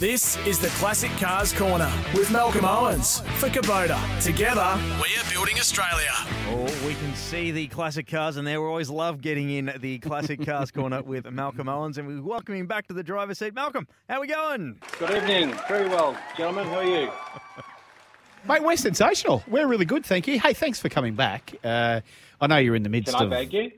This is the Classic Cars Corner with Malcolm Owens for Kubota. Together, we are building Australia. Oh, we can see the classic cars in there. We always love getting in the classic cars corner with Malcolm Owens, and we welcome him back to the driver's seat. Malcolm, how are we going? Good evening. Very well, gentlemen. How are you? Mate, we're sensational. We're really good, thank you. Hey, thanks for coming back. Uh, I know you're in the midst Can I of. beg you?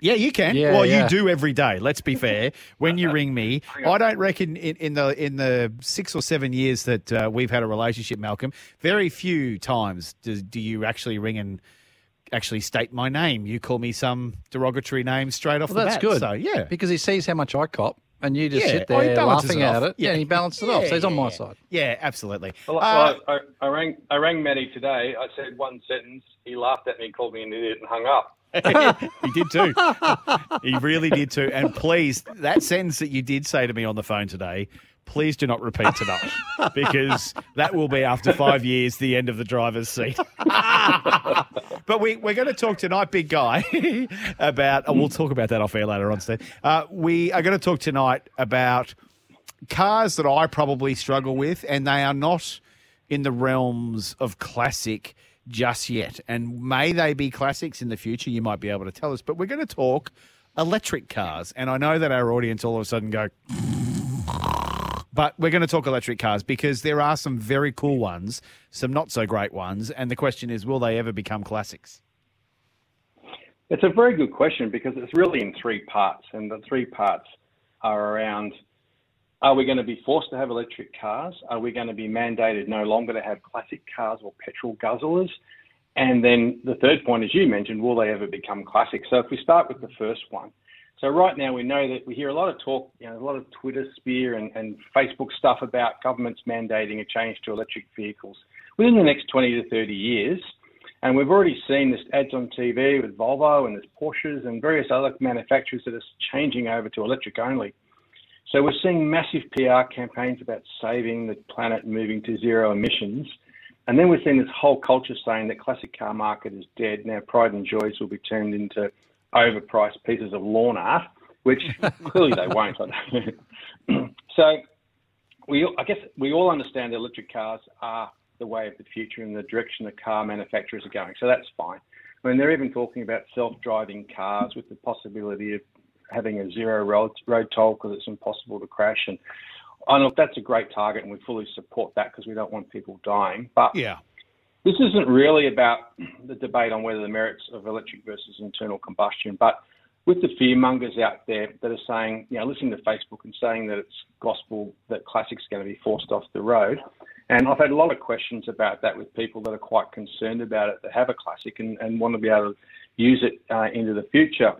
Yeah, you can. Yeah, well, yeah. you do every day. Let's be fair. When you ring me, I don't reckon in, in the in the six or seven years that uh, we've had a relationship, Malcolm, very few times do, do you actually ring and actually state my name. You call me some derogatory name straight off Well, the that's bat. good. So yeah, because he sees how much I cop, and you just Yeah, sit oh, there balances laughing it at it. Yeah, and he balances it off. So he's on my Yeah. side. Yeah, absolutely. Well, Uh, well, I, I rang. I rang Matty today. I said one sentence. He laughed at me, called me an idiot, and hung up. he did too. he really did too. And please, that sentence that you did say to me on the phone today, please do not repeat tonight because that will be after five years the end of the driver's seat. but we, we're going to talk tonight, big guy, about, and we'll talk about that off air later on, Steve. Uh, we are going to talk tonight about cars that I probably struggle with, and they are not in the realms of classic just yet. And may they be classics in the future? You might be able to tell us. But we're going to talk electric cars, and I know that our audience all of a sudden go. But we're going to talk electric cars because there are some very cool ones, some not so great ones, and the question is, will they ever become classics? It's a very good question because it's really in three parts, and the three parts are around: Are we going to be forced to have electric cars? Are we going to be mandated no longer to have classic cars or petrol guzzlers? And then the third point, as you mentioned, will they ever become classic? So if we start with the first one, so right now we know that we hear a lot of talk, you know, a lot of Twitter spear and, and Facebook stuff about governments mandating a change to electric vehicles within the next 20 to 30 years. And we've already seen this ads on TV with Volvo and there's Porsches and various other manufacturers that are changing over to electric only. So we're seeing massive PR campaigns about saving the planet and moving to zero emissions. And then we're seeing this whole culture saying that classic car market is dead. Now pride and joys will be turned into overpriced pieces of lawn art, which clearly they won't. so we, I guess we all understand that electric cars are the way of the future and the direction the car manufacturers are going. So that's fine. I mean, they're even talking about self-driving cars with the possibility of having a zero road, road toll because it's impossible to crash. And I know that's a great target, and we fully support that because we don't want people dying. But Yeah. this isn't really about the debate on whether the merits of electric versus internal combustion, but with the fearmongers out there that are saying, you know, listening to Facebook and saying that it's gospel that classic's going to be forced off the road. And I've had a lot of questions about that with people that are quite concerned about it, that have a classic and, and want to be able to use it uh, into the future.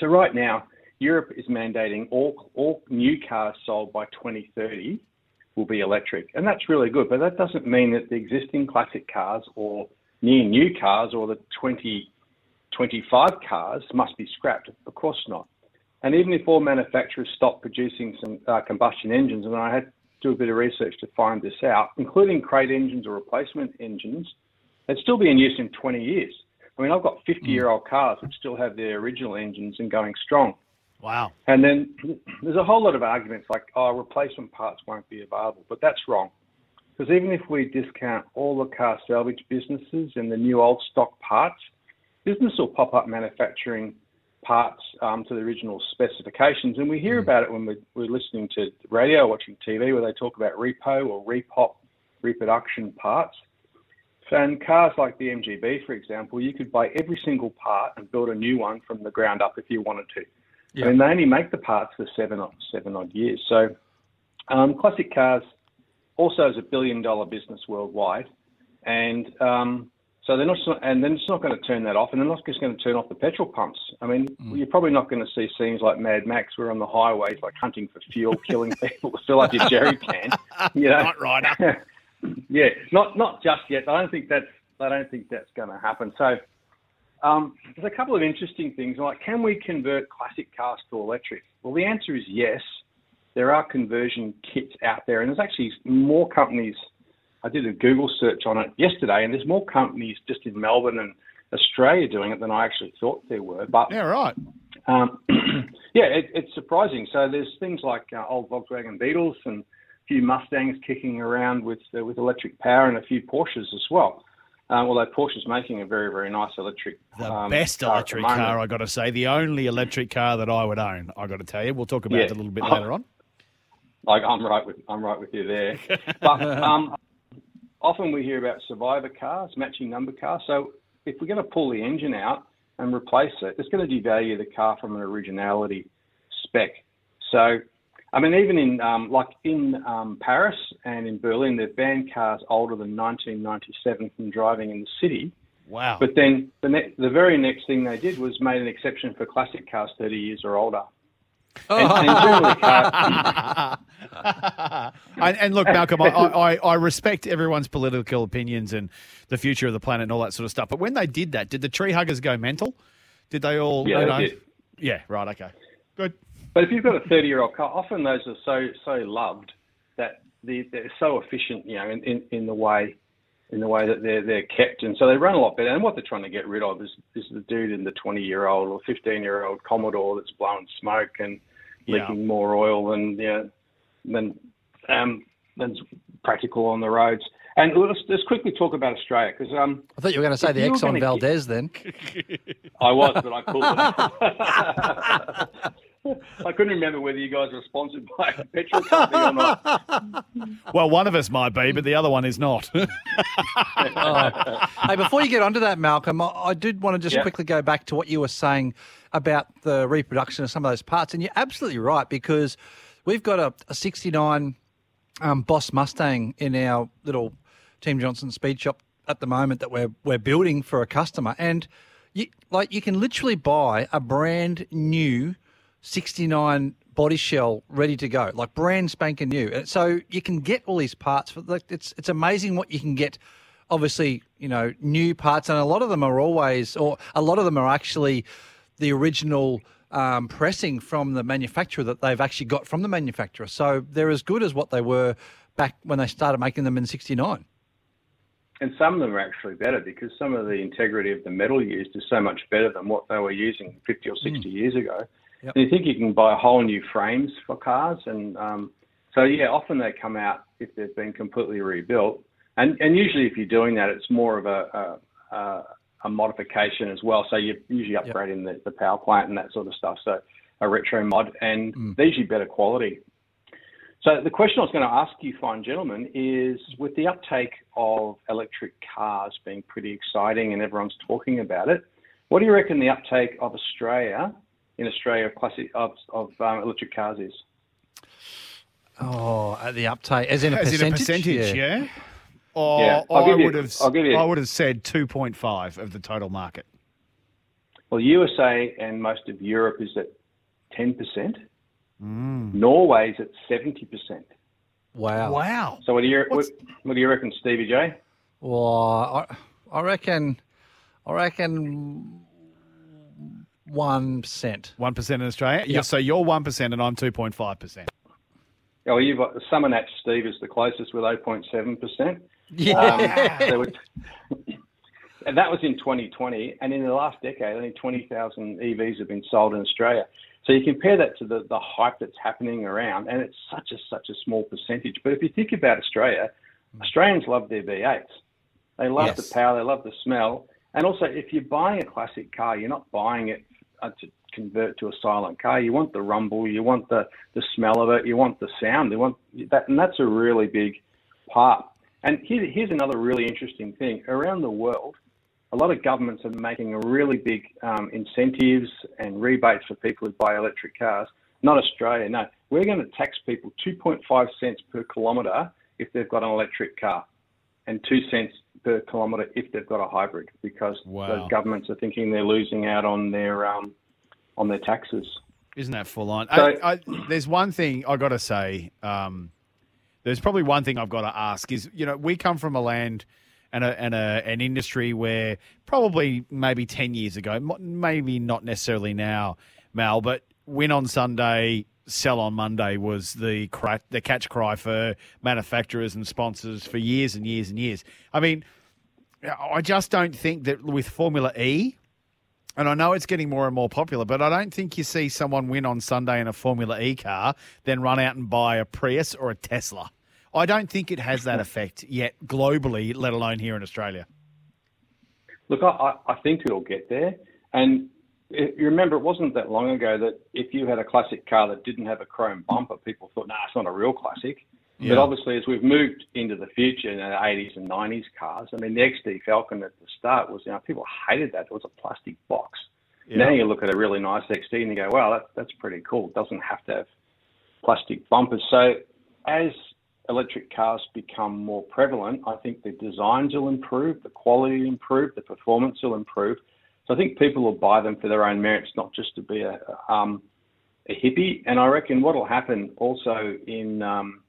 So right now, Europe is mandating all all new cars sold by 2030 will be electric, and that's really good. But that doesn't mean that the existing classic cars or near new cars or the 2025 cars must be scrapped. Of course not. And even if all manufacturers stop producing some uh, combustion engines, and I had to do a bit of research to find this out, including crate engines or replacement engines, they'd still be in use in 20 years. I mean, I've got 50 year old cars which still have their original engines and going strong. Wow. And then there's a whole lot of arguments like, oh, replacement parts won't be available, but that's wrong. Because even if we discount all the car salvage businesses and the new old stock parts, business will pop up manufacturing parts um, to the original specifications. And we hear about it when we're, we're listening to radio watching TV where they talk about repo or repop reproduction parts. So in cars like the MGB, for example, you could buy every single part and build a new one from the ground up if you wanted to. I mean, they only make the parts for seven odd, seven odd years. So, um, classic cars also is a billion dollar business worldwide, and um, so they're not, and then it's not going to turn that off, and they're not just going to turn off the petrol pumps. I mean, you're probably not going to see scenes like Mad Max, where on the highways, like hunting for fuel, killing people to fill up your jerry can. You know, Night Rider. yeah, not not just yet. I don't think that's I don't think that's going to happen. So um, there's a couple of interesting things like can we convert classic cars to electric? Well, the answer is yes, there are conversion kits out there, and there's actually more companies. I did a Google search on it yesterday, and there's more companies just in Melbourne and Australia doing it than I actually thought there were. But Yeah, right. um, yeah, it, it's surprising. So there's things like uh, old Volkswagen Beetles and few Mustangs kicking around with uh, with electric power, and a few Porsches as well. Um, although Porsche's making a very very nice electric, The um, best car electric car, I got to say. The only electric car that I would own, I got to tell you. We'll talk about Yeah. it a little bit later on. Like I'm right with I'm right with you there. but um, often we hear about survivor cars, matching number cars. So if we're going to pull the engine out and replace it, it's going to devalue the car from an originality spec. So, I mean, even in um, like in um, Paris and in Berlin, they've banned cars older than 1997 from driving in the city. Wow. But then the ne- the very next thing they did was made an exception for classic cars 30 years or older. And, and car, and, and look, Malcolm, I, I, I respect everyone's political opinions and the future of the planet and all that sort of stuff. But when they did that, did the tree huggers go mental? Did they all? Yeah, they did. Yeah, right. Okay, good. But if you've got a 30 year old car, often those are so so loved that they, they're so efficient, you know, in, in, in the way in the way that they're they're kept, and so they run a lot better. And what they're trying to get rid of is is the dude in the 20 year old or 15 year old Commodore that's blowing smoke and Yeah. leaking more oil than you know, than um, than's practical on the roads. And let's just quickly talk about Australia because um, I thought you were going to say the Exxon gonna Valdez then. I was, but I pulled it. I couldn't remember whether you guys were sponsored by a petrol company or not. Well, one of us might be, but the other one is not. Oh. Hey, before you get onto that, Malcolm, I, I did want to just Yeah. quickly go back to what you were saying about the reproduction of some of those parts. And you're absolutely right because we've got a, a 69 um, Boss Mustang in our little Team Johnson speed shop at the moment that we're we're building for a customer, and you like you can literally buy a brand new 69 body shell ready to go, like brand spanking new. And so you can get all these parts. For, like it's it's amazing what you can get. Obviously, you know new parts, and a lot of them are always, or a lot of them are actually the original um, pressing from the manufacturer that they've actually got from the manufacturer. So they're as good as what they were back when they started making them in '69. And some of them are actually better because some of the integrity of the metal used is so much better than what they were using 50 or 60 years ago. Yep. And you think you can buy whole new frames for cars, and um, so yeah, often they come out if they've been completely rebuilt. And and usually if you're doing that, it's more of a a, a, a modification as well. So you're usually upgrading the, the power plant and that sort of stuff. So a retro mod, and they're usually better quality. So the question I was going to ask you, fine gentlemen, is with the uptake of electric cars being pretty exciting and everyone's talking about it, what do you reckon the uptake of Australia in Australia of classic of, of um, electric cars is? Oh, at the uptake, as in a As percentage. in a percentage, yeah. Or Yeah, I'll I give you- would have, I'll give you- I would have said two point five of the total market. Well, USA and most of Europe is at 10%. Norway's at 70%. Wow. Wow. So what do you what, what do you reckon, Stevie J? Well, I, I reckon, I reckon one percent. One percent in Australia. Yeah. So you're one percent, and I'm two point five percent. Oh, you've got Summer Natch Steve is the closest with 0.7%. Yeah. Um, there were- and that was in 2020, and in the last decade, only 20,000 EVs have been sold in Australia. So you compare that to the, the hype that's happening around, and it's such a such a small percentage. But if you think about Australia, Australians love their V8s. They love Yes. the power, they love the smell, and also if you're buying a classic car, you're not buying it to convert to a silent car. You want the rumble, you want the the smell of it, you want the sound, you want that, and that's a really big part. And here, here's another really interesting thing. Around the world, a lot of governments are making really big um, incentives and rebates for people who buy electric cars. Not Australia, no. We're going to tax people 2.5 cents per kilometre if they've got an electric car, and two cents per kilometre if they've got a hybrid, because Wow. those governments are thinking they're losing out on their um, on their taxes. Isn't that full on? So- I, I, there's one thing I got to say. Um, there's probably one thing I've got to ask is, you know, we come from a land and a, and a, an industry where probably maybe 10 years ago, maybe not necessarily now, Mal, but win on Sunday, sell on Monday was the cra- the catch cry for manufacturers and sponsors for years and years and years. I mean, I just don't think that with Formula E, and I know it's getting more and more popular, but I don't think you see someone win on Sunday in a Formula E car, then run out and buy a Prius or a Tesla. I don't think it has that effect yet globally, let alone here in Australia. Look, I, I think it'll get there. And it, you remember, it wasn't that long ago that if you had a classic car that didn't have a chrome bumper, people thought, nah, it's not a real classic. Yeah. But obviously, as we've moved into the future in the 80s and 90s cars, I mean, the XD Falcon at the start was, you know, people hated that. It was a plastic box. Yeah. Now you look at a really nice XD and you go, wow, that, that's pretty cool. It doesn't have to have plastic bumpers. So as electric cars become more prevalent, I think the designs will improve, the quality will improve, the performance will improve. So I think people will buy them for their own merits, not just to be a um, a hippie. And I reckon what will happen also in um,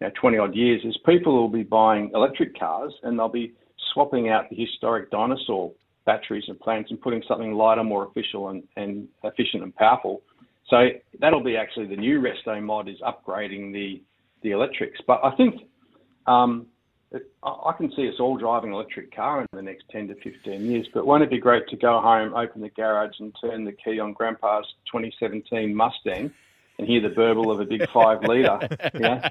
you know, 20 odd years is people will be buying electric cars and they'll be swapping out the historic dinosaur batteries and plants and putting something lighter, more efficient and, and efficient and powerful. So that'll be actually the new resto mod is upgrading the the electrics. But I think um, I can see us all driving an electric car in the next 10 to 15 years. But won't it be great to go home, open the garage, and turn the key on Grandpa's 2017 Mustang? And hear the burble of a big five litre. Yeah,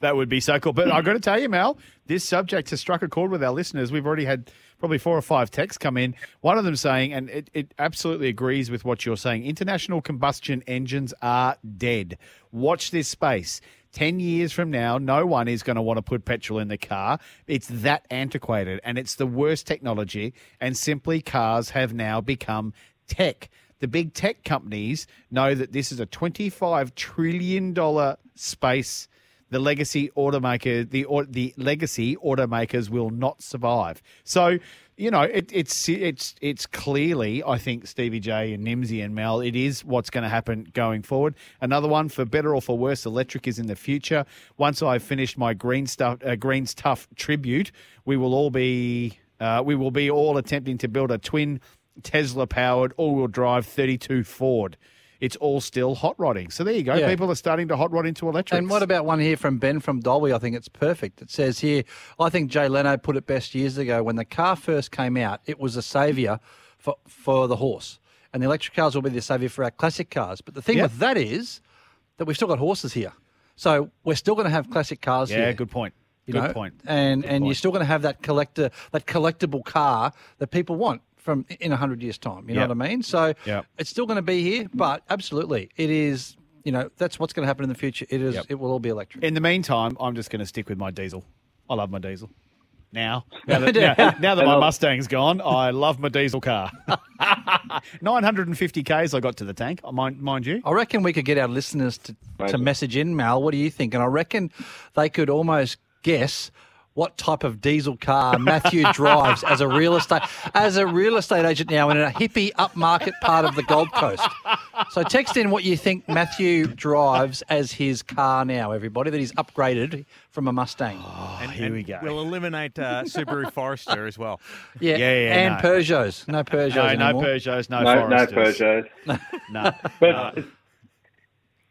That would be so cool. But I've got to tell you, Mal, this subject has struck a chord with our listeners. We've already had probably four or five texts come in. One of them saying, and it, it absolutely agrees with what you're saying international combustion engines are dead. Watch this space. 10 years from now, no one is going to want to put petrol in the car. It's that antiquated and it's the worst technology. And simply, cars have now become tech. The big tech companies know that this is a $25 trillion space the legacy automaker the the legacy automakers will not survive. So you know it, it's it's it's clearly I think Stevie J and Nimsy and Mel it is what's going to happen going forward. Another one for better or for worse, electric is in the future. Once I've finished my green stuff uh, Green's tough tribute, we will all be uh, we will be all attempting to build a twin Tesla powered all wheel drive 32 Ford. It's all still hot rodding. So there you go. Yeah. People are starting to hot rod into electric. And what about one here from Ben from Dalby? I think it's perfect. It says here, I think Jay Leno put it best years ago. When the car first came out, it was a saviour for, for the horse. And the electric cars will be the saviour for our classic cars. But the thing Yep. with that is that we've still got horses here. So we're still going to have classic cars Yeah, here. good point. you Good know? point. And Good and you're still going to have that collector, that collectible car that people want from in hundred years' time. You know Yep. what I mean? So Yep. it's still going to be here, but absolutely, it is. You know, that's what's going to happen in the future. It is. Yep. It will all be electric. In the meantime, I'm just going to stick with my diesel. I love my diesel. Now, now that, now, now that my Mustang's gone, I love my diesel car. 950 k's I got to the tank, uh, mind, mind you. I reckon we could get our listeners to, to message in, Mal. What do you think? And I reckon they could almost guess what type of diesel car Matthew drives as a real estate as a real estate agent now in a hippie upmarket part of the Gold Coast. So text in what you think Matthew drives as his car now, everybody, that he's upgraded from a Mustang. And, here and we go. We'll eliminate uh, Subaru Forester as well. yeah, yeah, yeah, and no. Peugeots. No Peugeots No, no. Peugeots, no, no, no Foresters. Peugeots. No. But it's,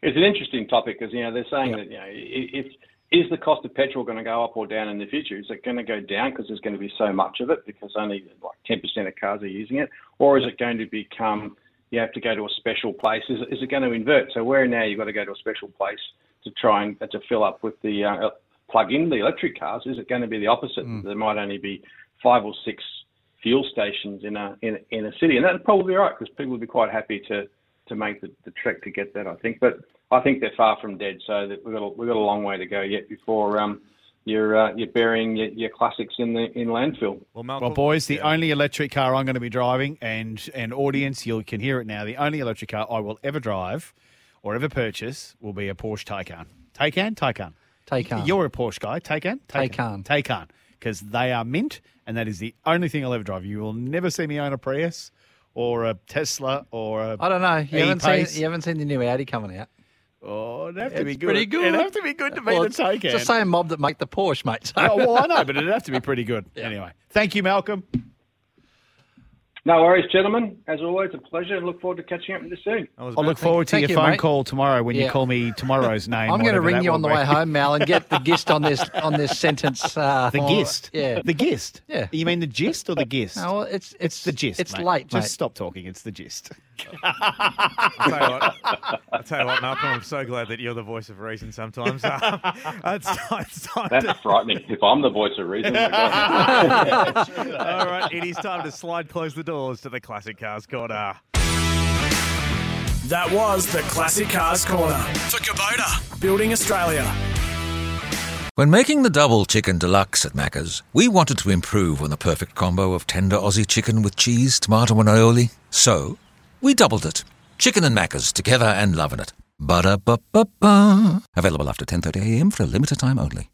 it's an interesting topic because you know they're saying that you know i- if is the cost of petrol going to go up or down in the future? Is it going to go down because there's going to be so much of it because only like 10% of cars are using it, or is it going to become you have to go to a special place? Is it, is it going to invert? So where now you've got to go to a special place to try and uh, to fill up with the uh, plug in the electric cars? Is it going to be the opposite? There might only be five or six fuel stations in a in, a- in a city, and that's probably right because people would be quite happy to to make the, the trek to get that. I think, but I think they're far from dead. So that we've got a, we've got a long way to go yet before um, you're uh, you're burying your, your classics in the in landfill. Well, Malcolm, Well, boys, the Yeah. only electric car I'm going to be driving, and and audience, you can hear it now. The only electric car I will ever drive or ever purchase will be a Porsche Taycan. Taycan, Taycan. Taycan. You're a Porsche guy. Taycan, Taycan. Taycan. Because they are mint, and that is the only thing I'll ever drive. You will never see me own a Prius or a Tesla or a. I don't know. You haven't, seen, you haven't seen the new Audi coming out. Oh, it'd have to It's be good. pretty good. It'd have to be good to Well, the it's, it's the same mob that make the Porsche, mate. So. Oh, well, I know, but it'd have to be pretty good. Anyway, thank you, Malcolm. No worries, gentlemen. As always, a pleasure. Look forward to catching up with you soon. I was I'll look forward to Thank your you, phone mate. call tomorrow when you call me tomorrow's name. I'm going to ring you on the way home, Mal, and get the gist on this on this sentence. Uh, The or- gist. Yeah. The gist. Yeah. You mean the gist or the gist? No, it's it's It's the gist. It's mate. late, Just mate. stop talking. It's the gist. I'll tell you what, I'll tell you what, Malcolm, I'm so glad that you're the voice of reason sometimes. Um, it's, it's time to, That's frightening. If I'm the voice of reason, all right, it is time to slide close the doors to the Classic Cars Corner. That was the Classic Cars Corner for Kubota, Building Australia. When making the double chicken deluxe at Macca's, we wanted to improve on the perfect combo of tender Aussie chicken with cheese, tomato, and aioli. So, we doubled it. Chicken and Macca's together and loving it. Ba-da-ba-ba-ba. Available after 10.30am for a limited time only.